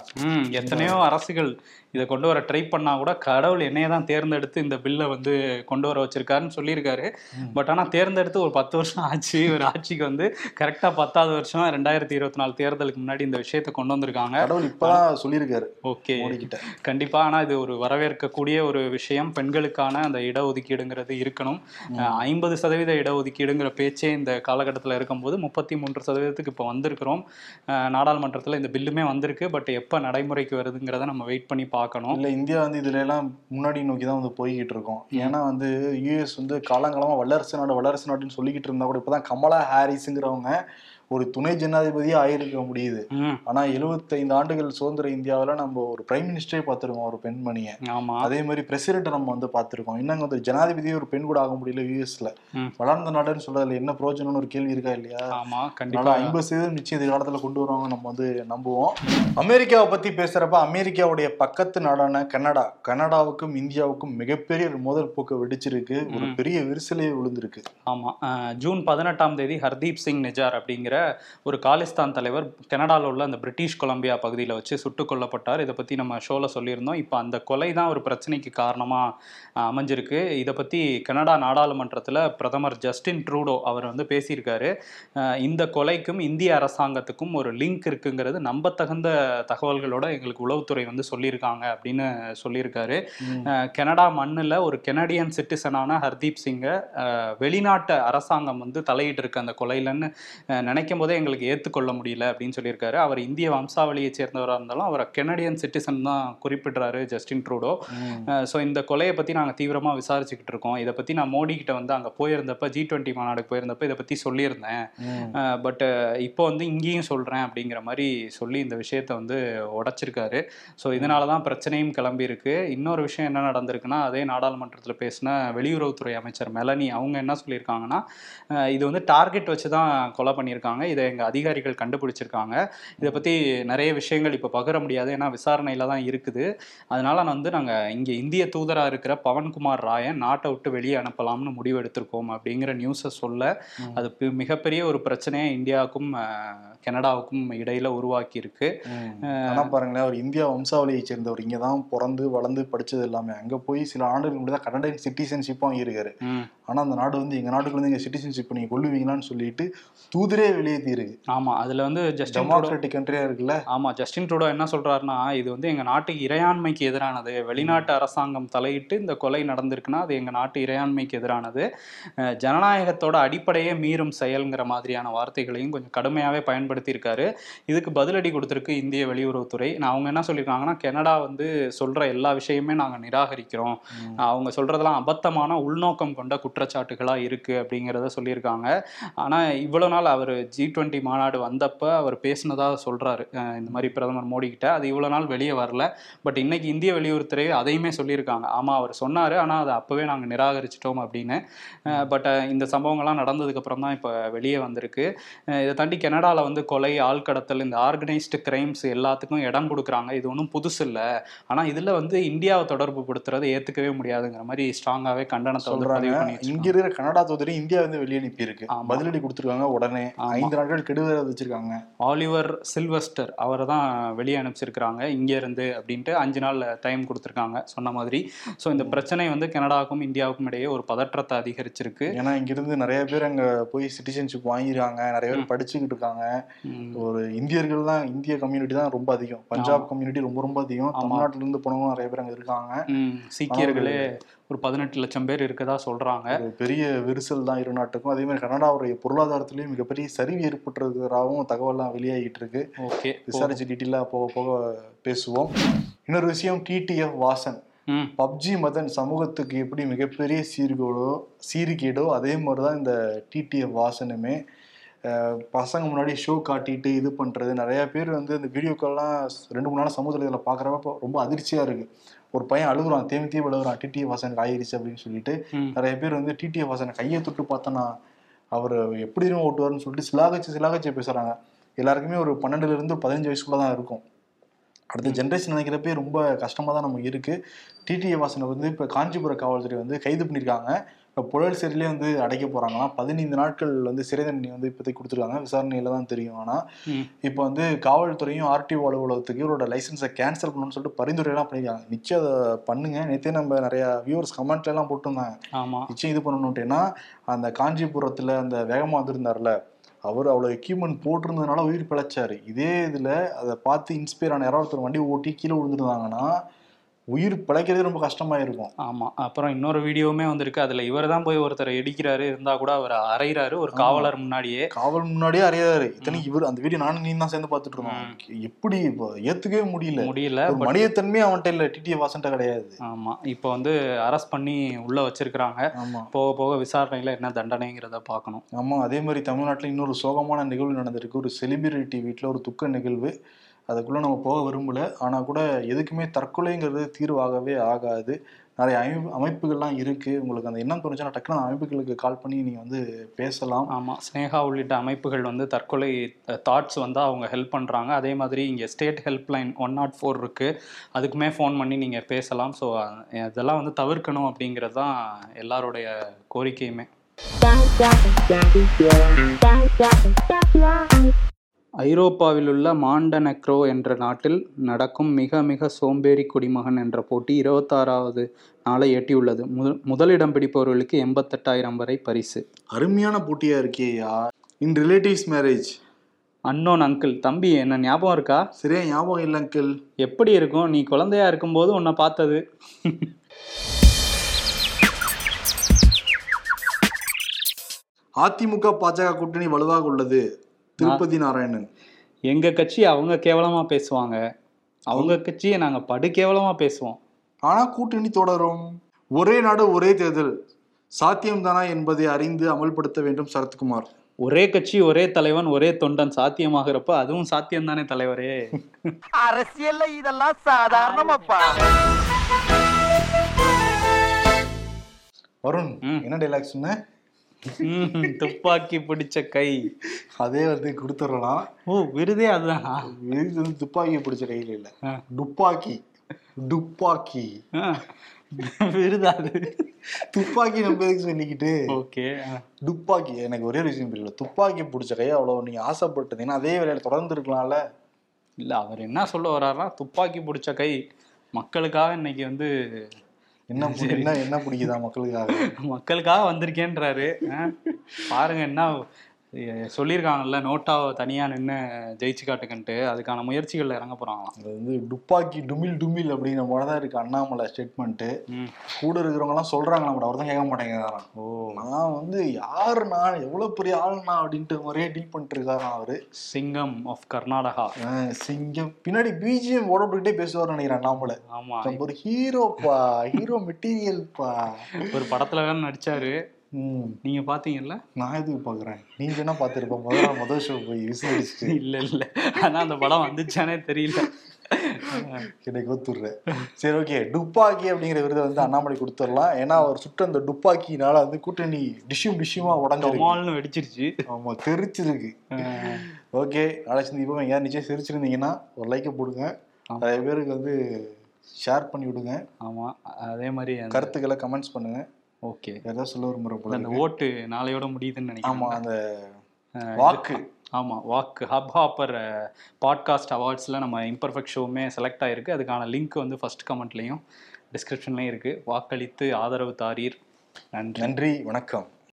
S3: எத்தனையோ அரசுகள் இதை கொண்டு வர ட்ரை பண்ணா கூட கடவுள் என்னைய தான் தேர்ந்தெடுத்து இந்த பில்லை வந்து கொண்டு வர வச்சிருக்காருன்னு சொல்லியிருக்காரு. பட் ஆனா தேர்ந்தெடுத்து ஒரு பத்து வருஷம் ஆச்சு. ஒரு ஆட்சிக்கு வந்து கரெக்டா பத்தாவது வருஷம் ரெண்டாயிரத்தி இருபத்தி நாலு தேர்தலுக்கு முன்னாடி இந்த விஷயத்தை கொண்டு வந்திருக்காங்க.
S2: கடவுள் சொல்லியிருக்காரு.
S3: ஓகே.
S2: மோடி கிட்ட
S3: கண்டிப்பா. ஆனா இது ஒரு வரவேற்கக்கூடிய ஒரு விஷயம். பெண்களுக்கான அந்த இடஒதுக்கீடுங்கிறது இருக்கணும். ஐம்பது சதவீத இடஒதுக்கீடுங்கிற பேச்சே இந்த காலகட்டத்தில் இருக்கும்போது முப்பத்தி மூன்று சதவீதத்துக்கு இப்போ வந்திருக்கிறோம். நாடாளுமன்றத்தில் இந்த பில்லுமே வந்திருக்கு. பட் எப்போ நடைமுறைக்கு வருதுங்கிறத நம்ம வெயிட் பண்ணி பார்க்கணும் பார்க்கணும்.
S2: இல்லை இந்தியா வந்து இதுல எல்லாம் முன்னாடி நோக்கி தான் வந்து போய்கிட்டு இருக்கோம் ஏன்னா வந்து யூஎஸ் வந்து காலங்காலமாக வல்லரசு நாடு வல்லரசு நாடுன்னு சொல்லிக்கிட்டு இருந்தா கூட இப்போதான் கமலா ஹாரிஸுங்கிறவங்க ஒரு துணை ஜனாதிபதியே ஆயிருக்க முடியுது. ஆனா 75 ஆண்டுகள் சுதந்திர இந்தியாவுல நம்ம ஒரு பிரைம் மினிஸ்டரே பார்த்திருக்கோம் ஒரு பெண்மணியை.
S3: ஆமா.
S2: அதே மாதிரி பிரசிடென்ட் நம்ம வந்து பார்த்திருக்கோம். இன்னும் வந்து ஜனாதிபதியே ஒரு பெண் கூட ஆக முடியல யூஎஸ்ல. வளர்ந்த நாடுன்னு சொல்றதுல என்ன பிரயோஜனம்னு ஒரு கேள்வி இருக்கா இல்லையா?
S3: ஆமா கண்டிப்பா.
S2: ஐம்பது சதவீதம் நிச்சயம் இந்த காலத்துல கொண்டு வருவாங்க நம்ம வந்து நம்புவோம். அமெரிக்காவை பத்தி பேசுறப்ப அமெரிக்காவுடைய பக்கத்து நாடான கனடா. கனடாவுக்கும் இந்தியாவுக்கும் மிகப்பெரிய ஒரு மோதல் போக்கு வெடிச்சிருக்கு. ஒரு பெரிய விரிசலே விழுந்திருக்கு.
S3: ஆமா. ஜூன் பதினெட்டாம் தேதி ஹர்தீப் சிங் நிஜார் அப்படிங்கிற ஒரு காலிஸ்தான் தலைவர் கனடாவில் உள்ள அந்த பிரிட்டிஷ் கொலம்பியா பகுதியில் வச்சு சுட்டுக் கொல்லப்பட்டார். இதை பற்றி நம்ம ஷோவில் சொல்லியிருந்தோம். இப்போ அந்த கொலை தான் ஒரு பிரச்சனைக்கு காரணமாக அமைஞ்சிருக்கு. இதை பற்றி கனடா நாடாளுமன்றத்தில் பிரதமர் ஜஸ்டின் ட்ரூடோ அவர் வந்து பேசியிருக்காரு. இந்த கொலைக்கும் இந்திய அரசாங்கத்துக்கும் ஒரு லிங்க் இருக்குங்கிறது நம்பத்தகுந்த தகவல்களோட எங்களுக்கு உளவுத்துறை வந்து சொல்லியிருக்காங்க அப்படின்னு சொல்லியிருக்காரு. கனடா மண்ணில் ஒரு கெனடியன் சிட்டிசனான ஹர்தீப் சிங்கை வெளிநாட்டு அரசாங்கம் வந்து தலையிட்டு இருக்கு அந்த கொலையிலன்னு அஹ் நினைக்கும் போதே எங்களுக்கு ஏற்றுக்கொள்ள முடியல அப்படின்னு சொல்லியிருக்காரு. அவர் இந்திய வம்சாவளியை சேர்ந்தவராக இருந்தாலும் அவரை கெனடியன் சிட்டிசன் தான் குறிப்பிடுறாரு ஜஸ்டின் ட்ரூடோ ஸோ இந்த கொலையை பற்றி நாங்கள் தீவிரமாக விசாரிச்சுக்கிட்டு இருக்கோம். இதை பற்றி நான் மோடி கிட்ட வந்து அங்கே போயிருந்தப்ப ஜி டுவெண்ட்டி மாநாடுக்கு போயிருந்தப்ப இதை பற்றி சொல்லியிருந்தேன். பட் இப்போ வந்து இங்கேயும் சொல்கிறேன் அப்படிங்கிற மாதிரி சொல்லி இந்த விஷயத்தை வந்து உடைச்சிருக்காரு. ஸோ இதனால தான் பிரச்சனையும் கிளம்பி இருக்கு. இன்னொரு விஷயம் என்ன நடந்திருக்குன்னா அதே நாடாளுமன்றத்தில் பேசின வெளியுறவுத்துறை அமைச்சர் மெலனி அவங்க என்ன சொல்லியிருக்காங்கன்னா இது வந்து டார்கெட் வச்சு தான் கொலை பண்ணியிருக்காங்க. இதை எங்கள் அதிகாரிகள் கண்டுபிடிச்சிருக்காங்க. இதை பற்றி நிறைய விஷயங்கள் இப்போ பகிர முடியாது. ஏன்னா விசாரணையில் தான் இருக்குது. அதனால நான் வந்து நாங்கள் இங்கே இந்திய தூதராக இருக்கிற பவன்குமார் ராயை நாட்டை விட்டு வெளியே அனுப்பலாம்னு முடிவு எடுத்திருக்கோம் அப்படிங்கிற நியூஸை சொல்ல அது மிகப்பெரிய ஒரு பிரச்சனையை இந்தியாவுக்கும் கனடாவுக்கும் இடையில உருவாக்கி இருக்கு
S2: ஆனா பாருங்களேன் அவர் இந்தியா வம்சாவளியை சேர்ந்தவர். இங்க தான் பிறந்து வளர்ந்து படிச்சது எல்லாமே. அங்க போய் சில ஆண்டுகள் முன்னாடி தான் கனடியன் சிட்டிசன்ஷிப்பும் இருக்காரு
S3: ம்.
S2: ஆனா அந்த நாடு வந்து எங்க நாட்டுக்கு வந்து எங்க சிட்டிசன்ஷிப் நீங்க கொள்ளுவீங்களான்னு சொல்லிட்டு தூதரே வெளியே வெளியேற்றி இருக்கு
S3: ஆமா அதுல வந்து ஜஸ்டின்
S2: டெமோக்ராட்டிக் கண்ட்ரியா இருக்குல்ல?
S3: ஆமா ஜஸ்டின் ட்ரூடோ என்ன சொல்றாருன்னா இது வந்து எங்க நாட்டுக்கு இறையாண்மைக்கு எதிரானது. வெளிநாட்டு அரசாங்கம் தலையிட்டு இந்த கொலை நடந்திருக்குன்னா அது எங்க நாட்டு இறையாண்மைக்கு எதிரானது. ஜனநாயகத்தோட அடிப்படையே மீறும் செயல்ங்கிற மாதிரியான வார்த்தைகளையும் கொஞ்சம் கடுமையாவே பயன்படுத்தி இருக்காரு இதுக்கு பதிலடி கொடுத்திருக்கு இந்திய வெளியுறவுத்துறை. நான் அவங்க என்ன சொல்லியிருக்காங்கன்னா கனடா வந்து சொல்ற எல்லா விஷயமே நாங்க நிராகரிக்கிறோம். அவங்க சொல்றதெல்லாம் அபத்தமான உள்நோக்கம் கொண்ட குற்றச்சாட்டுகளா இருக்கு அப்படிங்கிறத சொல்லியிருக்காங்க. ஆனா இவ்வளவு நாள் அவர் ஜி டுவெண்ட்டி மாநாடு வந்தப்ப அவர் பேசினதா சொல்றாரு. அஹ் இந்த மாதிரி பிரதமர் மோடி கிட்ட அது இவ்வளவு நாள் வெளியே வரல. பட் இன்னைக்கு இந்திய வெளியுறவுத்துறை அதையுமே சொல்லியிருக்காங்க. ஆமா அவர் சொன்னாரு. ஆனா அதை அப்பவே நாங்க நிராகரிச்சிட்டோம் அப்படின்னு. பட் இந்த சம்பவங்கள்லாம் நடந்ததுக்கு அப்புறம் தான் இப்போ வெளியே வந்திருக்கு. இதை தாண்டி கனடால வந்து கொலை ஆள்கடத்தல் இந்த ஆர்கனைஸ்டு கிரைம்ஸ் எல்லாத்துக்கும் இடம் கொடுக்குறாங்க. இது ஒன்றும் புதுசு இல்லை. ஆனா இதுல வந்து இந்தியாவை தொடர்பு படுத்துறதை ஏத்துக்கவே முடியாதுங்கிற மாதிரி ஸ்ட்ராங்காவே கண்டனத்தை பண்ணி
S2: இங்க இருக்கிற கனடா தூதரை இந்தியா வந்து வெளியே அனுப்பி இருக்கு
S3: ஆமா.
S2: பதிலடி கொடுத்துருக்காங்க உடனே. ஐந்து நாட்கள் கெடுவேற வச்சிருக்காங்க.
S3: ஆலிவர் சில்வஸ்டர் அவரை தான் வெளியே அனுப்பிச்சிருக்கிறாங்க. இங்க இருந்து அப்படின்ட்டு அஞ்சு நாள் டைம் கொடுத்துருக்காங்க சொன்ன மாதிரி. ஸோ இந்த பிரச்சனை வந்து கனடாவுக்கும் இந்தியாவுக்கும் இடையே ஒரு பதற்றத்தை அதிகரிச்சிருக்கு.
S2: ஏன்னா இங்க இருந்து நிறைய பேர் அங்க போய் சிட்டிசன்ஷிப் வாங்கிருக்காங்க. நிறைய பேர் படிச்சுக்கிட்டு இருக்காங்க. ஒரு இந்தியர்கள் தான் இந்திய கம்யூனிட்டி தான் ரொம்ப அதிகம். பஞ்சாப் கம்யூனிட்டி ரொம்ப ரொம்ப அதிகம்.
S3: ஆமா.
S2: தமிழ்நாட்டுல இருந்து போனவங்க நிறைய பேர் அங்க இருக்காங்க.
S3: சீக்கியர்களே ஒரு பதினெட்டு லட்சம் பேர் இருக்கதா சொல்றாங்க.
S2: பெரிய விரிசல் தான் இரு நாட்டுக்கும். அதே மாதிரி கனடாவுடைய பொருளாதாரத்திலயும் மிகப்பெரிய சரிவு ஏற்பட்டிருக்கிறதாகவும் தகவல்லாம் வெளியாகிட்டு இருக்கு.
S3: ஓகே.
S2: விசாரிச்சு டீட்டெயிலாக போக போக பேசுவோம். இன்னொரு விஷயம் டிடிஎஃப் வாசன். பப்ஜி மதன் சமூகத்துக்கு எப்படி மிகப்பெரிய சீர்கேடோ சீர்கேடோ அதே மாதிரி தான் இந்த டிடிஎஃப் வாசனுமே. பசங்க முன்னாடி ஷோ காட்டிட்டு இது பண்ணுறது நிறைய பேர் வந்து இந்த வீடியோக்கெல்லாம் ரெண்டு மூணு நாள் சமூகத்தில் பார்க்குறப்ப ரொம்ப அதிர்ச்சியாக இருக்குது ஒரு பையன் அழுகுறான் தேம்பி தேம்பி அழுகுறான் டிடிஎஃப் வாசனுக்கு ஆயிடுச்சு அப்படின்னு சொல்லிட்டு. நிறைய பேர் வந்து டிடிஎஃப் வாசனை கையை தொட்டு பார்த்தனா அவர் எப்படி ஓட்டுவார்னு சொல்லிட்டு சிலாகச்சு சிலாகச்சு பேசுகிறாங்க எல்லாருக்குமே ஒரு பன்னெண்டுல இருந்து பதினஞ்சு வயசுக்குள்ள தான் இருக்கும். அடுத்த ஜென்ரேஷன் நினைக்கிறப்பே ரொம்ப கஷ்டமாக தான் நமக்கு இருக்குது டிடிஏ வாசனை வந்து இப்போ காஞ்சிபுர காவல்துறை வந்து கைது பண்ணியிருக்காங்க. இப்போ புழல் சிறையிலே வந்து அடைக்க போகிறாங்களாம் பதினைந்து நாட்கள் வந்து சிறை தண்டனை வந்து இப்போதைக்கு கொடுத்துருக்காங்க. விசாரணையில் தான் தெரியும். ஆனால் இப்போ வந்து காவல்துறையும் ஆர்டிஓ அலுவலகத்துக்கு இவரோட லைசன்ஸை கேன்சல் பண்ணணும்னு சொல்லிட்டு பரிந்துரையெல்லாம் பண்ணியிருக்காங்க. நிச்சயம் அதை பண்ணுங்க. நேற்றே நம்ம நிறையா வியூவர்ஸ் கமெண்ட்ல எல்லாம் போட்டிருந்தாங்க.
S3: ஆமா.
S2: நிச்சயம் இது பண்ணணும்ட்டு ஏன்னா அந்த காஞ்சிபுரத்தில் அந்த வேகமாக வந்திருந்தார்ல அவர் அவ்வளோ எக்யூப்மெண்ட் போட்டிருந்ததுனால உயிர் பிழைச்சாரு. இதே இதில் அதை பார்த்து இன்ஸ்பயர் ஆன யாராவது ஒருத்தர் வண்டி ஓட்டி கீழே விழுந்துருந்தாங்கன்னா உயிர் பிழைக்கிறதே ரொம்ப கஷ்டமாக இருக்கும்.
S3: ஆமா. அப்புறம் இன்னொரு வீடியோவுமே வந்திருக்கு. அதுல இவர் தான் போய் ஒருத்தரை இடிக்கிறாரு. இருந்தா கூட அவர் அறையிறாரு. ஒரு காவலர் முன்னாடியே.
S2: காவல் முன்னாடியே அறியாரு இத்தனை இவர் அந்த வீடியோ நானும் நீ தான் சேர்ந்து பார்த்துட்டு இருந்தோம். எப்படி இப்போ ஏத்துக்கவே முடியல.
S3: முடியல
S2: மனிதத்தன்மையே அவன்கிட்ட இல்லை. டிடிஏ வாசன்ட்ட கிடையாது.
S3: ஆமா. இப்போ வந்து அரெஸ்ட் பண்ணி உள்ள வச்சிருக்கிறாங்க. போக போக விசாரணையில என்ன தண்டனைங்கிறத பார்க்கணும்.
S2: ஆமா. அதே மாதிரி தமிழ்நாட்டில் இன்னொரு சோகமான நிகழ்வு நடந்திருக்கு. ஒரு செலிபிரிட்டி வீட்டில் ஒரு துக்க நிகழ்வு. அதுக்குள்ள நம்ம போக விரும்பல. ஆனா கூட எதுக்குமே தற்கொலைங்கிறது தீர்வாகவே ஆகாது. நிறைய அமைப்பு அமைப்புகள்லாம் இருக்கு. உங்களுக்கு அந்த எண்ணம் தோணுச்சுன்னா டக்குனு அந்த அமைப்புகளுக்கு கால் பண்ணி நீங்க வந்து பேசலாம்.
S3: ஆமா. ஸ்னேகா உள்ளிட்ட அமைப்புகள் வந்து தற்கொலை தாட்ஸ் வந்து அவங்க ஹெல்ப் பண்றாங்க. அதே மாதிரி இங்க state help line one nought four இருக்கு. அதுக்குமே ஃபோன் பண்ணி நீங்க பேசலாம். ஸோ இதெல்லாம் வந்து தவிர்க்கணும் அப்படிங்கிறது தான் எல்லாருடைய கோரிக்கையுமே. ஐரோப்பாவில் உள்ள மாண்டனக்ரோ என்ற நாட்டில் நடக்கும் மிக மிக சோம்பேறி குடிமகன் என்ற போட்டி இருபத்தாறாவது நாளை எட்டியுள்ளது. முதல் முதலிடம் பிடிப்பவர்களுக்கு எண்பத்தெட்டாயிரம் வரை பரிசு.
S2: அருமையான போட்டியா இருக்கேயா in relatives marriage
S3: unknown uncle தம்பி என்ன ஞாபகம் இருக்கா?
S2: சரியா ஞாபகம் இல்லை அங்கிள்
S3: எப்படி இருக்கும்? நீ குழந்தையா இருக்கும்போது உன்னை பார்த்தது.
S2: அதிமுக பாஜக கூட்டணி வலுவாக உள்ளது. திருப்பதி நாராயணன்.
S3: எங்க கட்சி அவங்க கேவலமா பேசுவாங்க. அவங்க கட்சியை நாங்க படு கேவலமா பேசுவோம்.
S2: ஆனா கூட்டணி தொடரும். ஒரே நாடு ஒரே தேர்தல். சாத்தியம்தானா என்பதை அறிந்து அமல்படுத்த வேண்டும் சரத்குமார்.
S3: ஒரே கட்சி ஒரே தலைவன் ஒரே தொண்டன் சாத்தியமாகிறப்ப அதுவும் சாத்தியம் தானே தலைவரே?
S4: அரசியல்ல இதெல்லாம் சாதாரணமாப்பா.
S2: வருண். என்ன டைலாக் சொன்ன?
S3: துப்பாக்கி பிடிச்ச கை.
S2: அதே வந்து கொடுத்துடலாம்
S3: ஓ விருதே அதுதானா
S2: இது வந்து துப்பாக்கி பிடிச்ச கையில இல்ல. துப்பாக்கி. துப்பாக்கி.
S3: விருதா அது?
S2: துப்பாக்கி நம்ம எதுக்கு சொல்லிக்கிட்டு?
S3: ஓகே
S2: துப்பாக்கி எனக்கு ஒரே விஷயம் புரியல. துப்பாக்கி பிடிச்ச கையை அவ்வளவு நீங்க ஆசைப்பட்டீங்கன்னா அதே வேலையில தொடர்ந்து இருக்கலாம்ல.
S3: இல்ல அவர் என்ன சொல்ல வர்றாருன்னா துப்பாக்கி பிடிச்ச கை மக்களுக்காக இன்னைக்கு வந்து
S2: என்ன என்ன என்ன பிடிக்குதா மக்களுக்காக?
S3: மக்களுக்காக வந்திருக்கேன்றாரு. பாருங்க என்ன சொல்லியிருக்காங்கல்ல நோட்டாவை தனியா நின்று ஜெயிச்சு காட்டுக்கன்ட்டு அதுக்கான முயற்சிகள்ல இறங்க போறாங்களாம்.
S2: அது வந்து டுப்பாக்கி டுமில் டுமில் அப்படிங்கிற மாதிரி தான் இருக்கு அண்ணாமலை ஸ்டேட்மெண்ட்டு. கூட இருக்கிறவங்க எல்லாம் சொல்றாங்க நம்ம அவர் தான் கேட்க மாட்டேங்கிறாராம்.
S3: ஓ.
S2: நான் வந்து யாரு நான் எவ்வளவு பெரிய ஆளுனா அப்படின்ட்டு மாதிரியே டீல் பண்ணிட்டு இருக்காராம் அவரு.
S3: சிங்கம் ஆஃப் கர்நாடகா.
S2: சிங்கம். பின்னாடி பிஜிஎம் ஓடப்பட்டுக்கிட்டே பேசுவார் நினைக்கிறேன் அண்ணாமலை.
S3: ஆமா.
S2: நம்ம ஒரு ஹீரோப்பா ஹீரோ மெட்டீரியல்ப்பா
S3: ஒரு படத்துல வேற நடிச்சாரு.
S2: ம்
S3: நீங்க பாத்தீங்கல்ல?
S2: நான் எதுக்கு பாக்குறேன்? நீங்க என்ன பாத்துருப்ப முதல்ல முதல் ஷோ போய் விசாரிச்சுட்டு (laughs)
S3: இல்ல இல்ல. ஆனா அந்த படம் வந்துச்சானே தெரியல.
S2: என்னை கோத்துடுறேன். சரி ஓகே டுப்பாக்கி அப்படிங்கிற விருதை வந்து அண்ணாமலை கொடுத்துடலாம். ஏன்னா அவர் சுட்ட அந்த டுப்பாக்கினால வந்து கூட்டணி டிஷ்யூம் டிஷ்யூமா
S3: டொமால்னு வெடிச்சிருச்சு.
S2: ஆமா தெரிச்சிருக்கு. ஓகே நாளைக்கு தீபம் எங்கேயாவது நிச்சயம் சிரிச்சிருந்தீங்கன்னா ஒரு லைக்கை போடுங்க. நிறைய பேருக்கு வந்து ஷேர் பண்ணி விடுங்க.
S3: ஆமா. அதே மாதிரி
S2: கருத்துக்களை கமெண்ட்ஸ் பண்ணுங்க.
S3: ஓகே.
S2: ஏதாவது சொல்ல விரும்புற போல
S3: அந்த. ஓட்டு நாளையோட முடியுதுன்னு
S2: ஆமா
S3: நினைக்கிறேன்
S2: அந்த
S3: அஹ்
S2: வாக்கு.
S3: ஆமா வாக்கு. ஹப் ஹாப்பர் பாட்காஸ்ட் அவார்ட்ஸ்ல நம்ம இம்பர்ஃபெக்ட் ஷோவுமே செலக்ட் ஆயிருக்கு. அதுக்கான லிங்க் வந்து ஃபர்ஸ்ட் கமெண்ட்லயும் டிஸ்கிரிப்ஷன்லயும் இருக்கு. வாக்களித்து ஆதரவு தாரீர். நன்றி.
S2: நன்றி வணக்கம்.